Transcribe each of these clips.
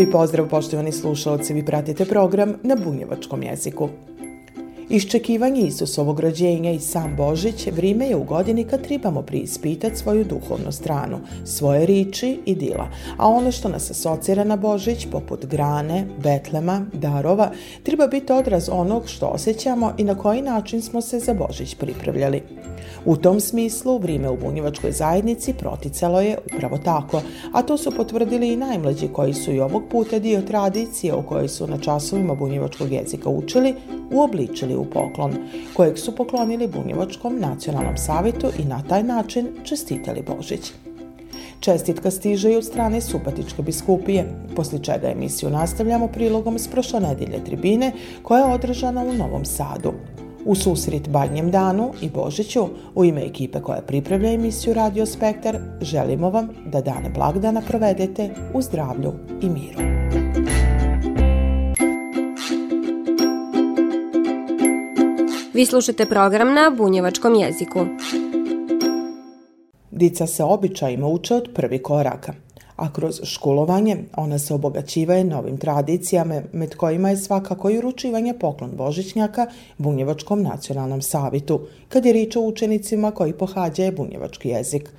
Lijep pozdrav poštovani slušalci, vi pratite program na bunjevačkom jeziku. Iščekivanje Isusovog rođenja i sam Božić vrime je u godini kad trebamo priispitati svoju duhovnu stranu, svoje riči i dila, a ono što nas asocira na Božić, poput grane, betlema, darova, treba biti odraz onog što osjećamo i na koji način smo se za Božić pripravljali. U tom smislu vrijeme u bunjevačkoj zajednici proticalo je upravo tako, a to su potvrdili i najmlađi koji su i ovog puta dio tradicije u kojoj su na časovima bunjevačkog jezika učili, uobličili u poklon, kojeg su poklonili Bunjevačkom nacionalnom savetu i na taj način čestitali Božić. Čestitka stiže i od strane Supatičke biskupije, poslije čega emisiju nastavljamo prilogom s prošle nedjelje tribine koja je održana u Novom Sadu. U susret Badnjem danu i Božiću, u ime ekipe koja pripravlja emisiju Radio Spektar, želimo vam da dane blagdana provedete u zdravlju i miru. Vi slušate program na bunjevačkom jeziku. Dica se običajima uče od prvi koraka, a kroz školovanje ona se obogaćivaju novim tradicijama, med kojima je svakako i uručivanje poklon Božićnjaka Bunjevačkom nacionalnom savitu, kad je riječ o učenicima koji pohađaju bunjevački jezik.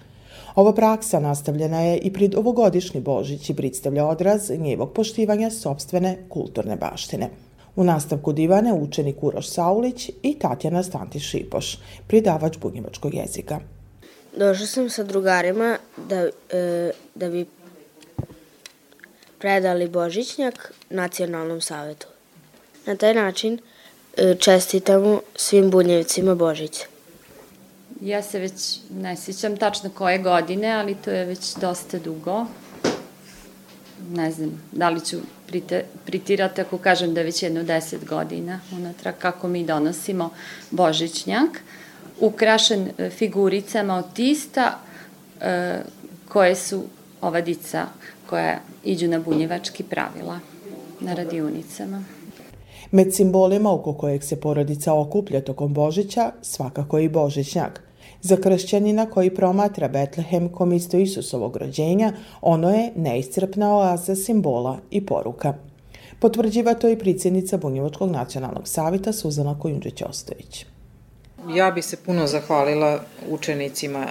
Ova praksa nastavljena je i pred ovogodišnji Božić i predstavlja odraz njevog poštivanja sobstvene kulturne baštine. U nastavku divane učenik Uroš Saulić i Tatjana Stantiš Šipoš, pridavač bunjevačkog jezika. Došla sam sa drugarima da, e, da bi predali Božićnjak nacionalnom savetu. Na taj način e, čestitamo svim bunjevcima Božić. Ja se već ne sjećam tačno koje godine, ali to je već dosta dugo. Ne znam, da li ću pritirati ako kažem da je već jedno deset godina unatrag kako mi donosimo Božićnjak, ukrašen e, figuricama od tista e, koje su ova dica koja iđu na bunjevački pravila na radionicama. Med simbolima oko kojeg se porodica okuplja tokom Božića, svakako i Božićnjak. Za kršćanina koji promatra Betlehem kom isto Isusovog rođenja, ono je neiscrpna oaza simbola i poruka. Potvrđiva to i predsjednica Bunjevačkog nacionalnog savita Suzana Kojundžić-Ostojić. Ja bi se puno zahvalila učenicima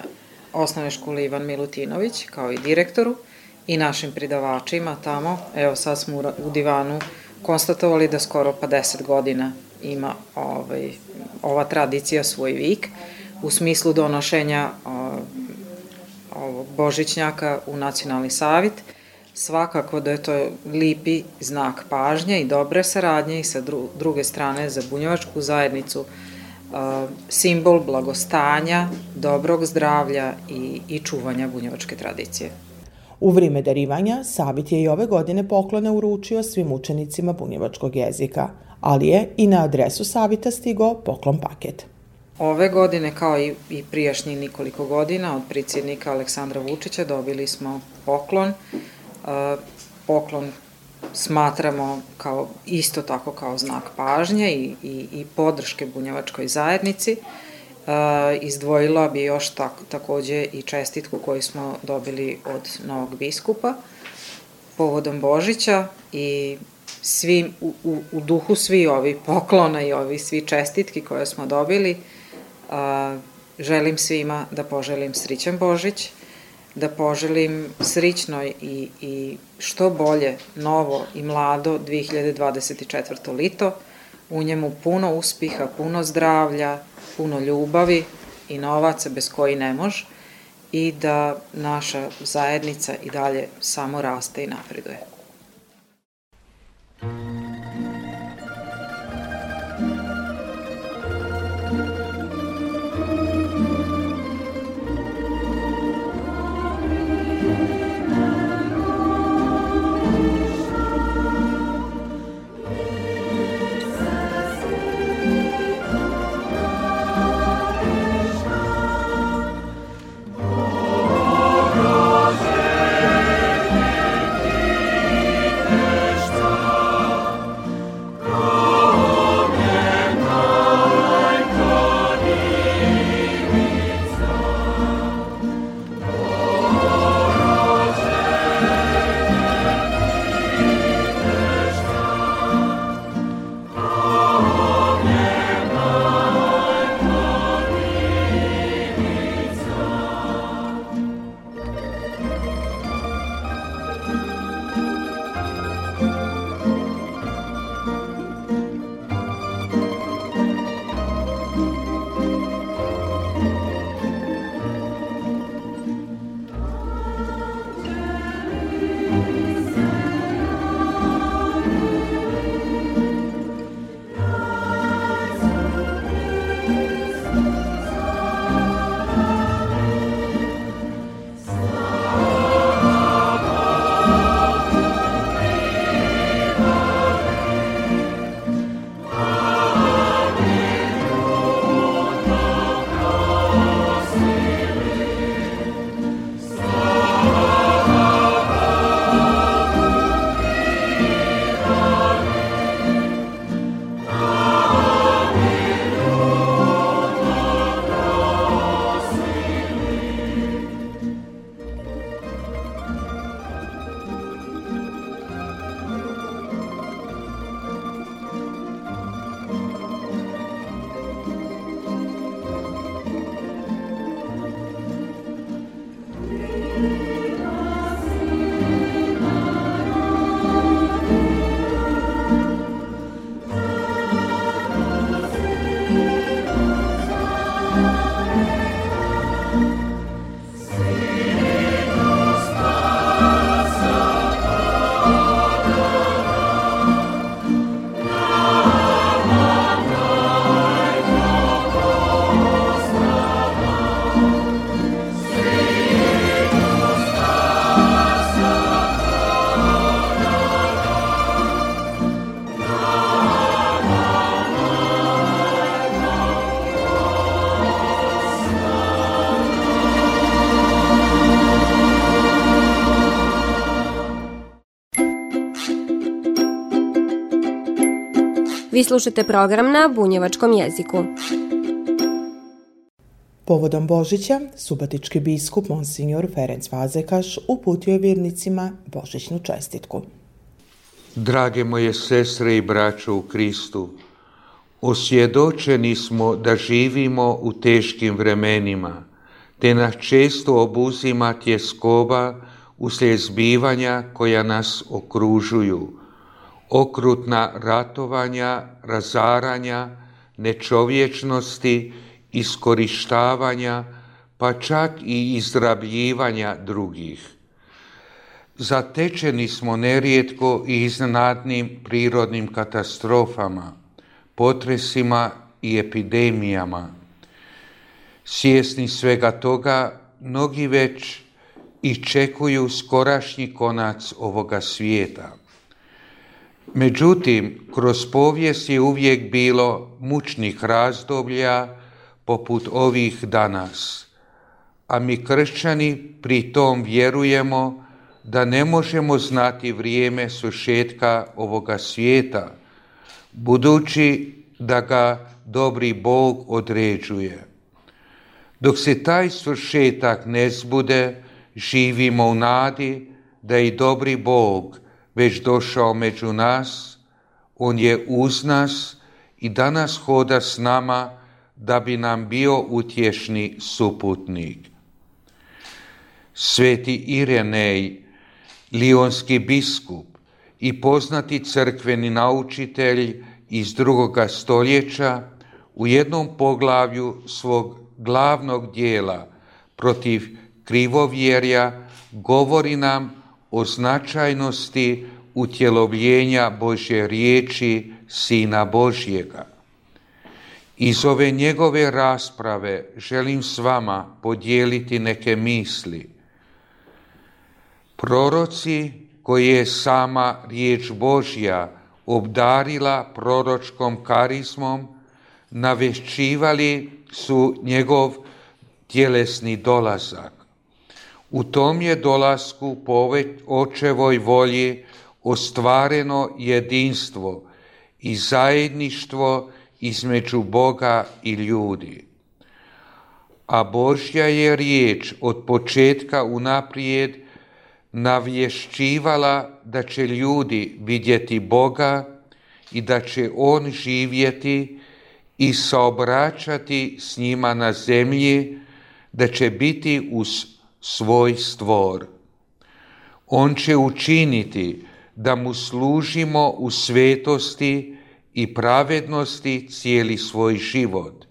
osnovne škole Ivan Milutinović kao i direktoru i našim pridavačima tamo. Evo sad smo u divanu konstatovali da skoro pa 10 godina ima ovaj, ova tradicija svoj vik u smislu donošenja ovog Božićnjaka u nacionalni savjet. Svakako da je to lipi znak pažnje i dobre saradnje i sa druge strane za bunjevačku zajednicu simbol blagostanja, dobrog zdravlja i, i čuvanja bunjevačke tradicije. U vrijeme darivanja Savit je i ove godine poklone uručio svim učenicima bunjevačkog jezika, ali je i na adresu Savita stigao poklon paket. Ove godine, kao i, i prijašnjih nikoliko godina, od predsjednika Aleksandra Vučića dobili smo poklon. E, poklon smatramo kao isto tako kao znak pažnje i, i, i podrške bunjevačkoj zajednici. E, izdvojila bi još tak, takođe i čestitku koju smo dobili od novog biskupa povodom Božića i svi, u, u, u duhu svi ovi poklona i ovi svi čestitki koje smo dobili, želim svima da poželim srićan Božić, da poželim srićno i, i što bolje, novo i mlado 2024. lito, u njemu puno uspiha, puno zdravlja, puno ljubavi i novaca bez koji ne može i da naša zajednica i dalje samo raste i napreduje. Vi slušate program na bunjevačkom jeziku. Povodom Božića, subatički biskup Monsignor Ferenc Vazekaš uputio je vjernicima Božićnu čestitku. Drage moje sestre i braćo u Kristu, osvjedočeni smo da živimo u teškim vremenima, te nas često obuzima tjeskoba uslijed zbivanja koja nas okružuju – okrutna ratovanja, razaranja, nečovječnosti, iskorištavanja, pa čak i izrabljivanja drugih. Zatečeni smo nerijetko i iznenadnim prirodnim katastrofama, potresima i epidemijama. Svjesni svega toga, mnogi već iščekuju skorašnji konac ovoga svijeta. Međutim, kroz povijest je uvijek bilo mučnih razdoblja poput ovih danas, a mi kršćani pri tom vjerujemo da ne možemo znati vrijeme sušetka ovoga svijeta, budući da ga dobri Bog određuje. Dok se taj svršetak ne zbude, živimo u nadi da i dobri Bog već došao među nas, on je uz nas i danas hoda s nama da bi nam bio utješni suputnik. Sveti Irenej, lionski biskup i poznati crkveni naučitelj iz drugoga stoljeća u jednom poglavlju svog glavnog dijela protiv krivovjerja govori nam o značajnosti utjelovljenja Božje riječi Sina Božjega. Iz ove njegove rasprave želim s vama podijeliti neke misli. Proroci koje je sama riječ Božja obdarila proročkom karizmom, navešćivali su njegov tjelesni dolazak. U tom je dolasku po očevoj volji ostvareno jedinstvo i zajedništvo između Boga i ljudi. A Božja je riječ od početka unaprijed navješćivala da će ljudi vidjeti Boga i da će On živjeti i saobraćati s njima na zemlji, da će biti uz svoj stvor. On će učiniti da mu služimo u svetosti i pravednosti cijeli svoj život,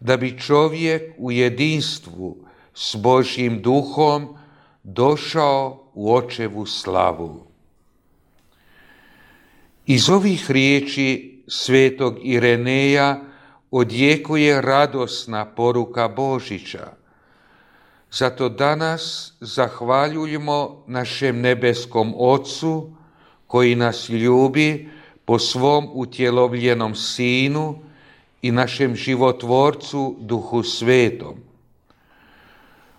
da bi čovjek u jedinstvu s Božjim duhom došao u očevu slavu. Iz ovih riječi svetog Ireneja odjekuje radosna poruka Božića – zato danas zahvaljujemo našem nebeskom Otcu koji nas ljubi po svom utjelovljenom Sinu i našem životvorcu Duhu Svetom.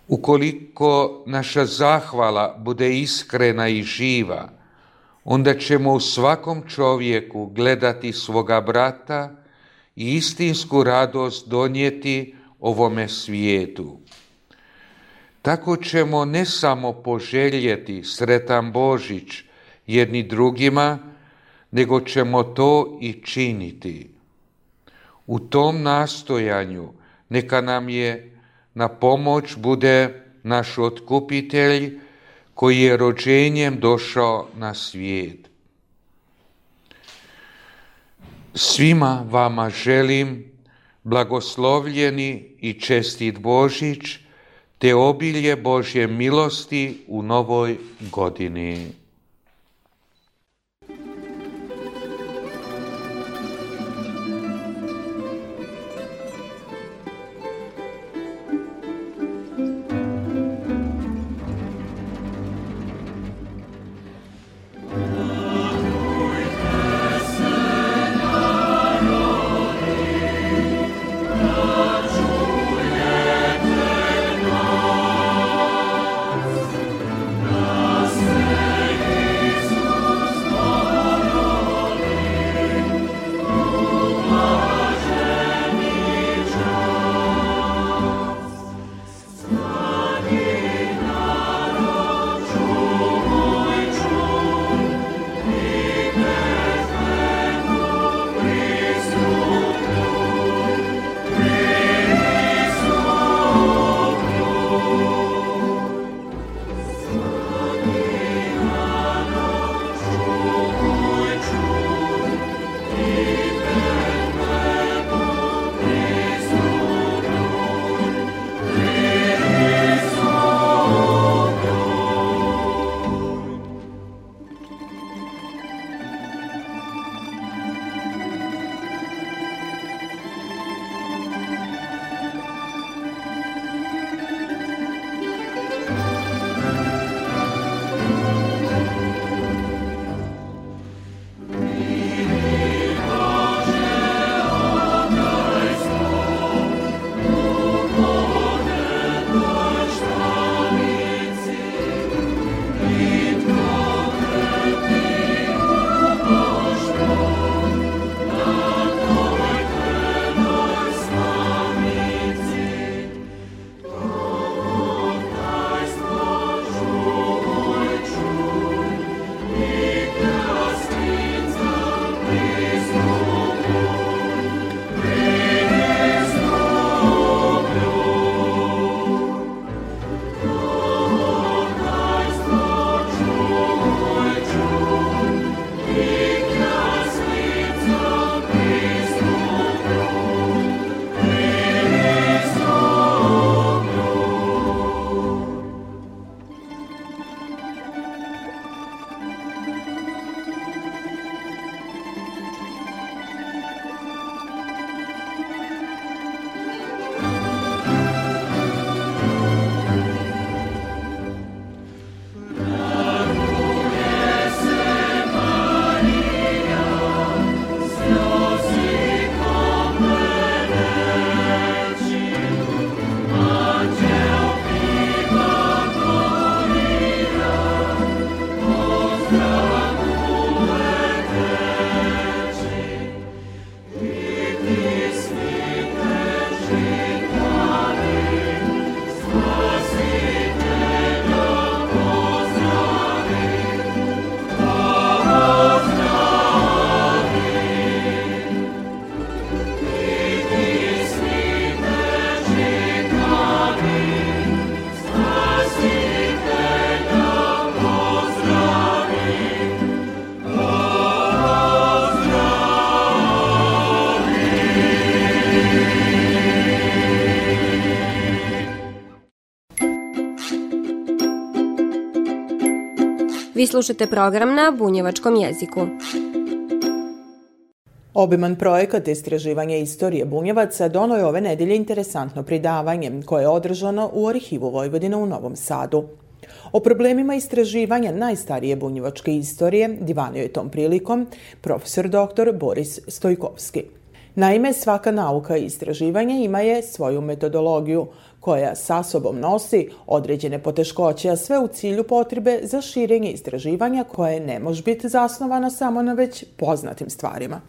Ukoliko naša zahvala bude iskrena i živa, onda ćemo u svakom čovjeku gledati svoga brata i istinsku radost donijeti ovome svijetu. Tako ćemo ne samo poželjeti sretan Božić jedni drugima, nego ćemo to i činiti. U tom nastojanju neka nam je na pomoć bude naš otkupitelj, koji je rođenjem došao na svijet. Svima vama želim blagoslovljeni i čestit Božić, te obilje Božje milosti u novoj godini. Vi slušate program na bunjevačkom jeziku. Obiman projekat istraživanja istorije Bunjevaca dono je ove nedelje interesantno pridavanje koje je održano u Arhivu Vojvodina u Novom Sadu. O problemima istraživanja najstarije bunjevačke istorije divanio je tom prilikom profesor dr. Boris Stojkovski. Naime, svaka nauka i istraživanje ima je svoju metodologiju koja sa sobom nosi određene poteškoće, a sve u cilju potrebe za širenje istraživanja koje ne može biti zasnovano samo na već poznatim stvarima.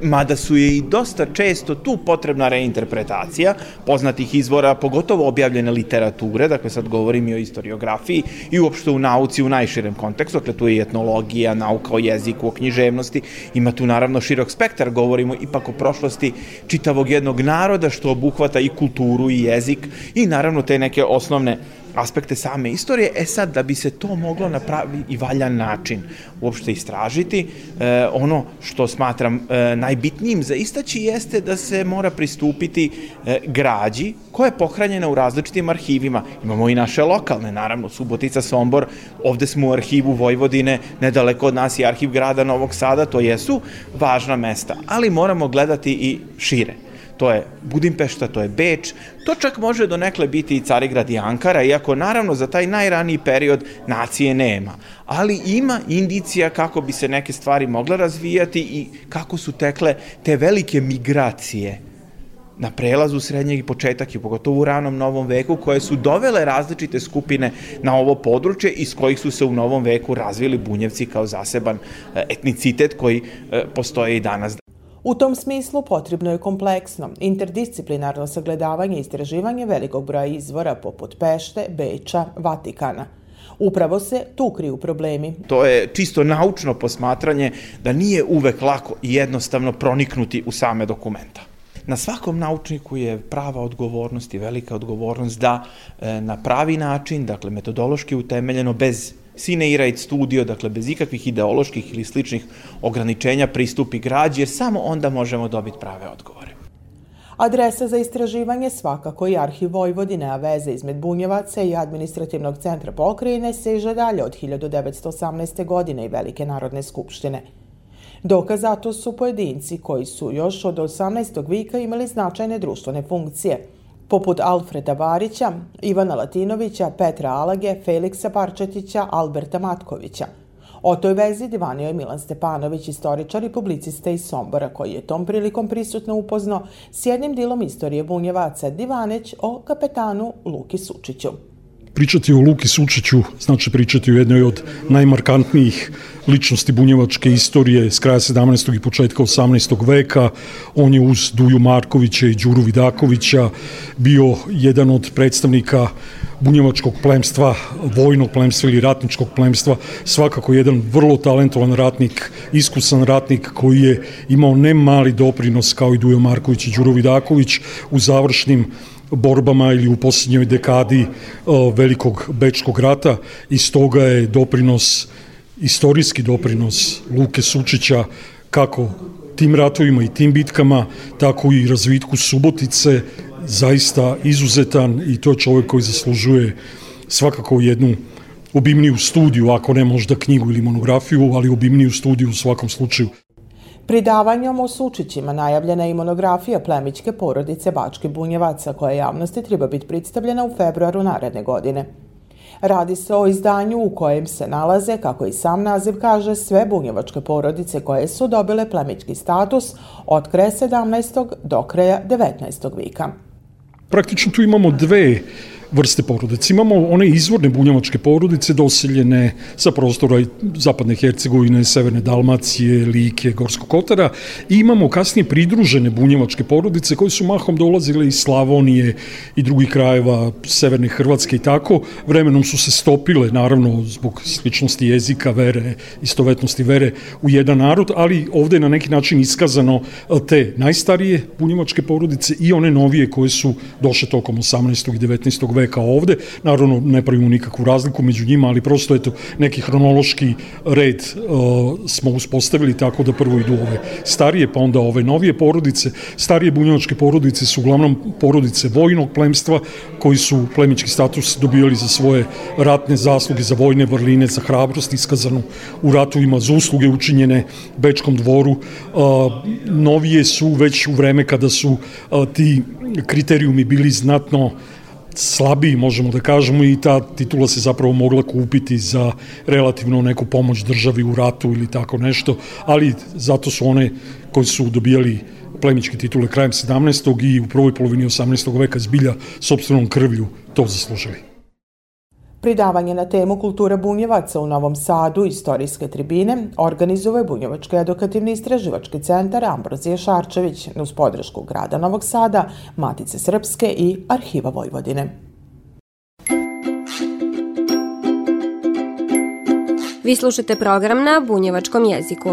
Mada su je i dosta često tu potrebna reinterpretacija poznatih izvora, pogotovo objavljene literature, dakle sad govorim i o historiografiji i uopšte u nauci u najširem kontekstu, dakle tu je i etnologija, nauka o jeziku, o književnosti, ima tu naravno širok spektar, govorimo ipak o prošlosti čitavog jednog naroda što obuhvata i kulturu i jezik i naravno te neke osnovne aspekte same istorije. E sad, da bi se to moglo na pravi i valjan način uopšte istražiti, e, ono što smatram e, najbitnijim za istaći jeste da se mora pristupiti e, građi koja je pohranjena u različitim arhivima. Imamo i naše lokalne, naravno, Subotica, Sombor, ovde smo u arhivu Vojvodine, nedaleko od nas je arhiv grada Novog Sada, to jesu važna mesta, ali moramo gledati i šire to je Budimpešta, to je Beč, to čak može do nekle biti i Carigrad i Ankara, iako naravno za taj najraniji period nacije nema. Ali ima indicija kako bi se neke stvari mogle razvijati i kako su tekle te velike migracije na prelazu srednjeg i početak i pogotovo u ranom novom veku koje su dovele različite skupine na ovo područje iz kojih su se u novom veku razvili bunjevci kao zaseban e, etnicitet koji e, postoje i danas. U tom smislu potrebno je kompleksno, interdisciplinarno sagledavanje i istraživanje velikog broja izvora poput Pešte, Beča, Vatikana. Upravo se tu kriju problemi. To je čisto naučno posmatranje da nije uvek lako i jednostavno proniknuti u same dokumenta. Na svakom naučniku je prava odgovornost i velika odgovornost da e, na pravi način, dakle metodološki utemeljeno, bez Sine Iraid studio, dakle bez ikakvih ideoloških ili sličnih ograničenja pristupi građi, jer samo onda možemo dobiti prave odgovore. Adresa za istraživanje svakako i arhiv Vojvodine, a veze izmed Bunjevaca i administrativnog centra pokrajine seže dalje od 1918. godine i Velike narodne skupštine. Dokaz za to su pojedinci koji su još od 18. vika imali značajne društvene funkcije – poput Alfreda Barića, Ivana Latinovića, Petra Alage, Feliksa Parčetića, Alberta Matkovića. O toj vezi divanio je Milan Stepanović, istoričar i publicista iz Sombora, koji je tom prilikom prisutno upoznao s jednim dilom istorije Bunjevaca Divaneć o kapetanu Luki Sučiću. Pričati o Luki Sučiću znači pričati o jednoj od najmarkantnijih ličnosti bunjevačke istorije s kraja 17. i početka 18. veka. On je uz Duju Markovića i Đuru Vidakovića bio jedan od predstavnika bunjevačkog plemstva, vojnog plemstva ili ratničkog plemstva, svakako jedan vrlo talentovan ratnik, iskusan ratnik koji je imao ne mali doprinos kao i Dujo Marković i Đuro Vidaković u završnim borbama ili u posljednjoj dekadi velikog bečkog rata i stoga je doprinos, istorijski doprinos Luke Sučića kako tim ratovima i tim bitkama, tako i razvitku Subotice, zaista izuzetan i to je čovjek koji zaslužuje svakako jednu obimniju studiju, ako ne možda knjigu ili monografiju, ali obimniju studiju u svakom slučaju. Pridavanjem o Sučićima najavljena je monografija plemićke porodice Bački Bunjevaca koja javnosti treba biti predstavljena u februaru naredne godine. Radi se o izdanju u kojem se nalaze, kako i sam naziv kaže, sve bunjevačke porodice koje su dobile plemički status od kraja 17. do kraja 19. vika. Praktično tu imamo dve vrste porodice. Imamo one izvorne bunjevačke porodice doseljene sa prostora zapadne Hercegovine, severne Dalmacije, Like, Gorskog Kotara i imamo kasnije pridružene bunjevačke porodice koje su mahom dolazile iz Slavonije i drugih krajeva, severne Hrvatske i tako. Vremenom su se stopile, naravno, zbog sličnosti jezika, vere, istovetnosti vere u jedan narod, ali ovde je na neki način iskazano te najstarije bunjevačke porodice i one novije koje su došle tokom 18. i 19. veka veka ovde. Naravno, ne pravimo nikakvu razliku među njima, ali prosto eto, neki hronološki red uh, smo uspostavili tako da prvo idu ove starije, pa onda ove novije porodice. Starije bunjevačke porodice su uglavnom porodice vojnog plemstva koji su plemički status dobijali za svoje ratne zasluge, za vojne vrline, za hrabrost iskazanu u ratovima, za usluge učinjene Bečkom dvoru. Uh, novije su već u vreme kada su uh, ti kriterijumi bili znatno slabiji, možemo da kažemo, i ta titula se zapravo mogla kupiti za relativno neku pomoć državi u ratu ili tako nešto, ali zato su one koji su dobijali plemičke titule krajem 17. i u prvoj polovini 18. veka zbilja sobstvenom krvlju to zaslužili. Pridavanje na temu kultura bunjevaca u Novom Sadu, istorijske tribine, organizuje Bunjevački edukativni istraživački centar Ambrozije Šarčević uz podršku grada Novog Sada, Matice Srpske i Arhiva Vojvodine. Vi slušate program na bunjevačkom jeziku.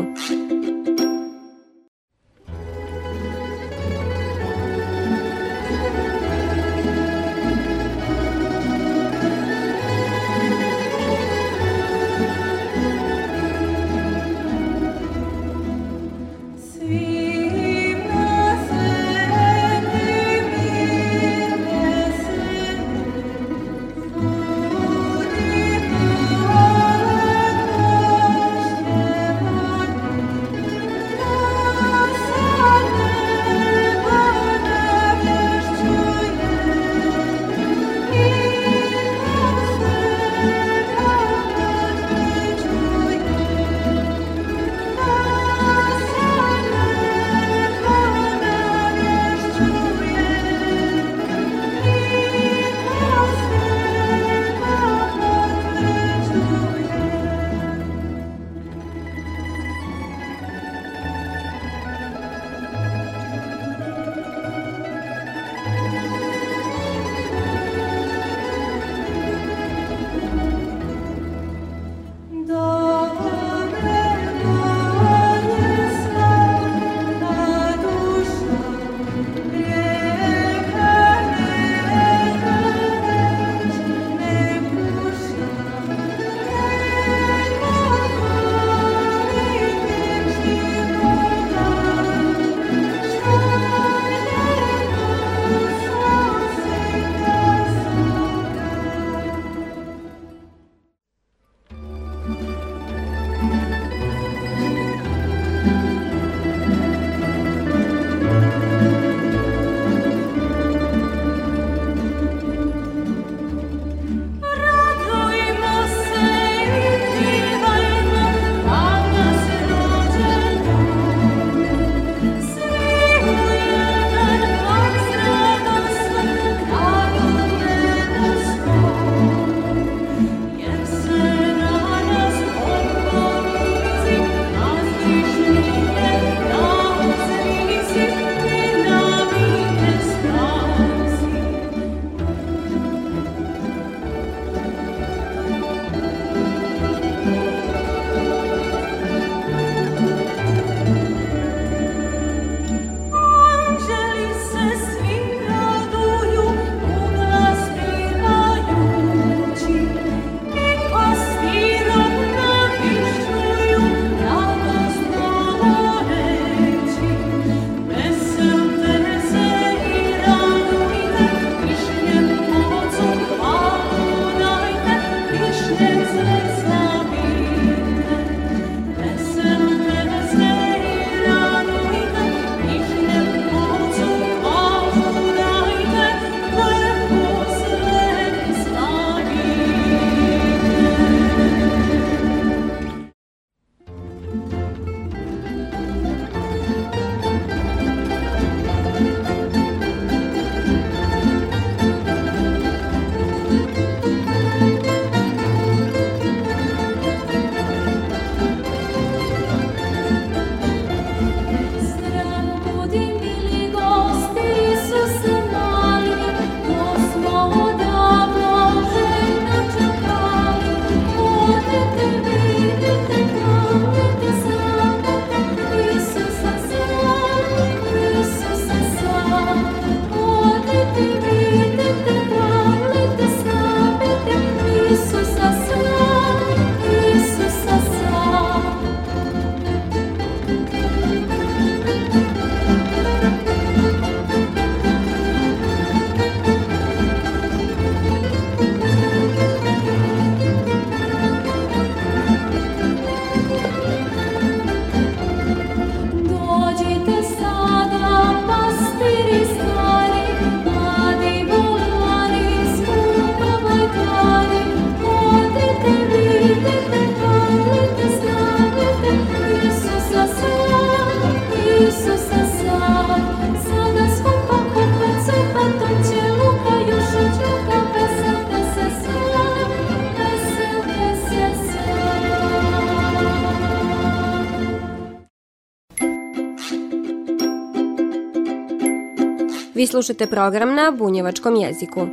Slušate program na bunjevačkom jeziku.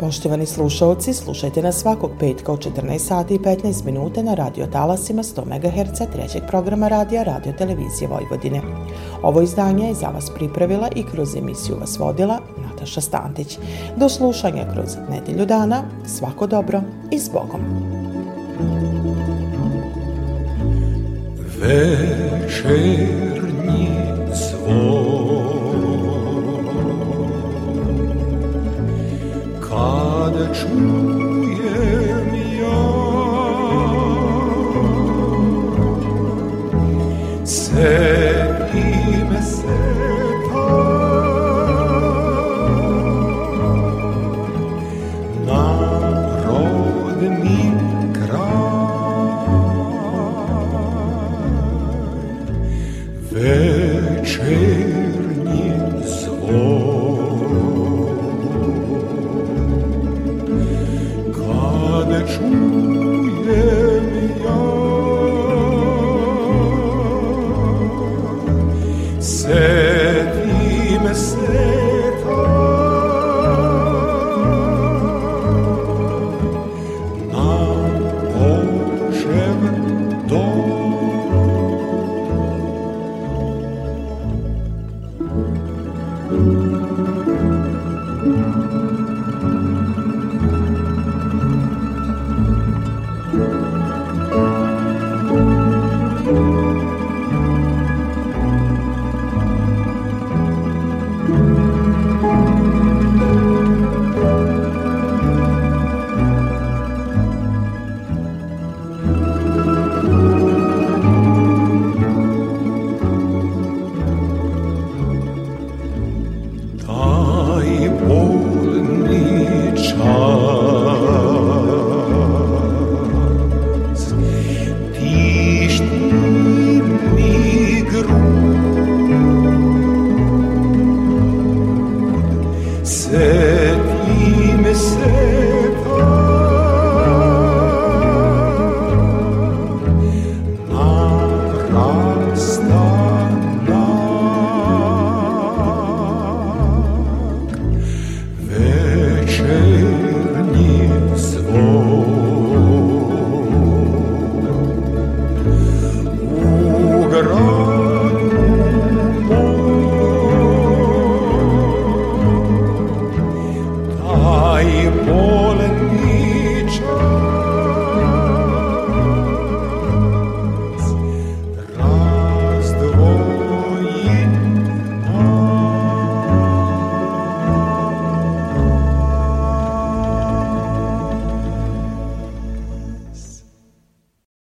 Poštovani slušalci, slušajte nas svakog petka u 14 sati i 15 minuta na radio talasima 100 MHz trećeg programa radija Radio Televizije Vojvodine. Ovo izdanje je za vas pripravila i kroz emisiju vas vodila Nataša Stantić. Do slušanja kroz nedelju dana, svako dobro i s Bogom. Večernji zvon Kada čujem ja